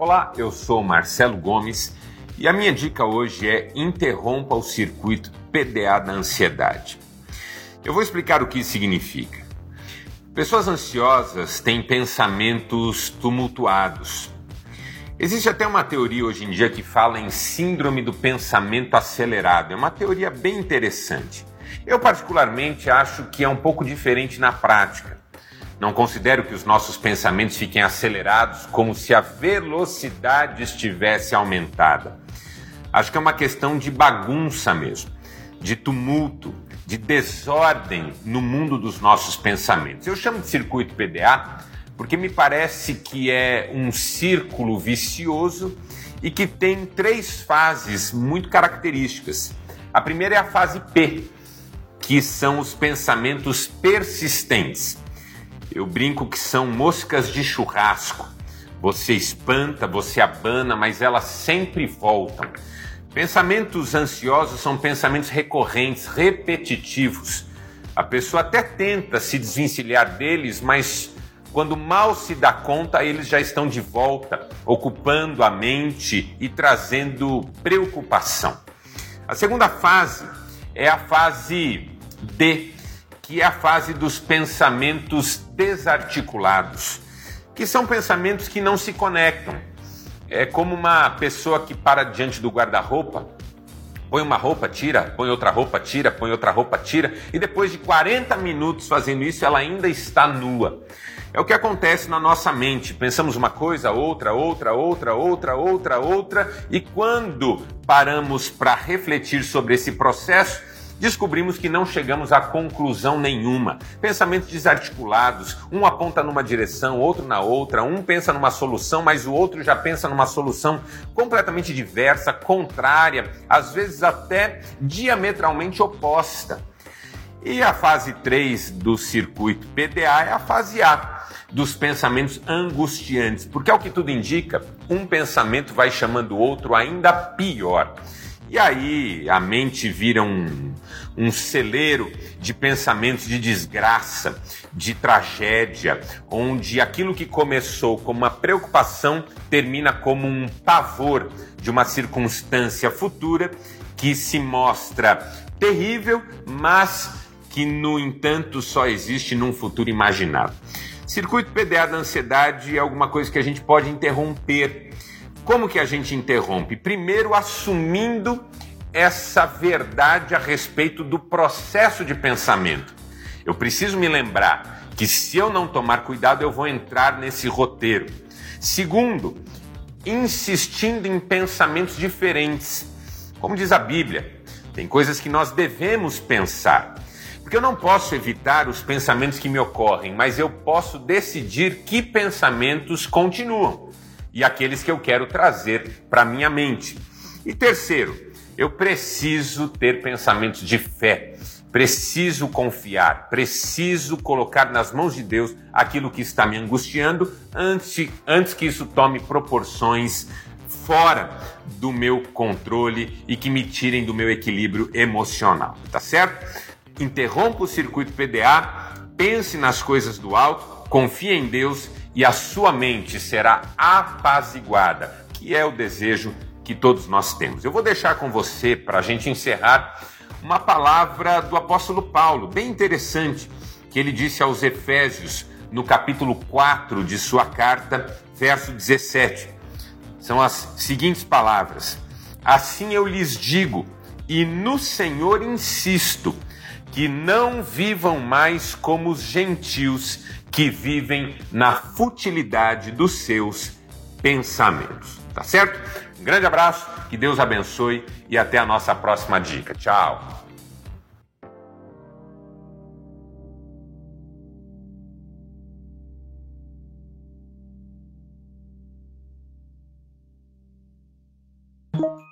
Olá, eu sou Marcelo Gomes e a minha dica hoje é interrompa o circuito PDA da ansiedade. Eu vou explicar o que isso significa. Pessoas ansiosas têm pensamentos tumultuados. Existe até uma teoria hoje em dia que fala em síndrome do pensamento acelerado. É uma teoria bem interessante. Eu, particularmente, acho que é um pouco diferente na prática. Não considero que os nossos pensamentos fiquem acelerados como se a velocidade estivesse aumentada. Acho que é uma questão de bagunça mesmo, de tumulto, de desordem no mundo dos nossos pensamentos. Eu chamo de circuito PDA porque me parece que é um círculo vicioso e que tem três fases muito características. A primeira é a fase P, que são os pensamentos persistentes. Eu brinco que são moscas de churrasco. Você espanta, você abana, mas elas sempre voltam. Pensamentos ansiosos são pensamentos recorrentes, repetitivos. A pessoa até tenta se desvencilhar deles, mas quando mal se dá conta, eles já estão de volta, ocupando a mente e trazendo preocupação. A segunda fase é a fase D, que é a fase dos pensamentos desarticulados, que são pensamentos que não se conectam. É como uma pessoa que para diante do guarda-roupa, põe uma roupa, tira, põe outra roupa, tira, põe outra roupa, tira, e depois de 40 minutos fazendo isso, ela ainda está nua. É o que acontece na nossa mente. Pensamos uma coisa, outra, outra, outra, outra, outra, outra, e quando paramos para refletir sobre esse processo, descobrimos que não chegamos a conclusão nenhuma. Pensamentos desarticulados, um aponta numa direção, outro na outra, um pensa numa solução, mas o outro já pensa numa solução completamente diversa, contrária, às vezes até diametralmente oposta. E a fase 3 do circuito PDA é a fase A, dos pensamentos angustiantes, porque ao que tudo indica, um pensamento vai chamando o outro ainda pior. E aí a mente vira um, um celeiro de pensamentos de desgraça, de tragédia, onde aquilo que começou como uma preocupação termina como um pavor de uma circunstância futura que se mostra terrível, mas que, no entanto, só existe num futuro imaginado. Circuito PDA da ansiedade é alguma coisa que a gente pode interromper como que a gente interrompe? Primeiro, assumindo essa verdade a respeito do processo de pensamento. Eu preciso me lembrar que se eu não tomar cuidado, eu vou entrar nesse roteiro. Segundo, insistindo em pensamentos diferentes. Como diz a Bíblia, tem coisas que nós devemos pensar. Porque eu não posso evitar os pensamentos que me ocorrem, mas eu posso decidir que pensamentos continuam e aqueles que eu quero trazer para minha mente. E terceiro, eu preciso ter pensamentos de fé. Preciso confiar, preciso colocar nas mãos de Deus aquilo que está me angustiando antes, antes que isso tome proporções fora do meu controle e que me tirem do meu equilíbrio emocional, tá certo? Interrompa o circuito PDA, pense nas coisas do alto, confie em Deus e a sua mente será apaziguada, que é o desejo que todos nós temos. Eu vou deixar com você, para a gente encerrar, uma palavra do apóstolo Paulo, bem interessante, que ele disse aos Efésios, no capítulo 4 de sua carta, verso 17. São as seguintes palavras: Assim eu lhes digo, e no Senhor insisto, que não vivam mais como os gentios que vivem na futilidade dos seus pensamentos. Tá certo? Um grande abraço, que Deus abençoe e até a nossa próxima dica. Tchau! thank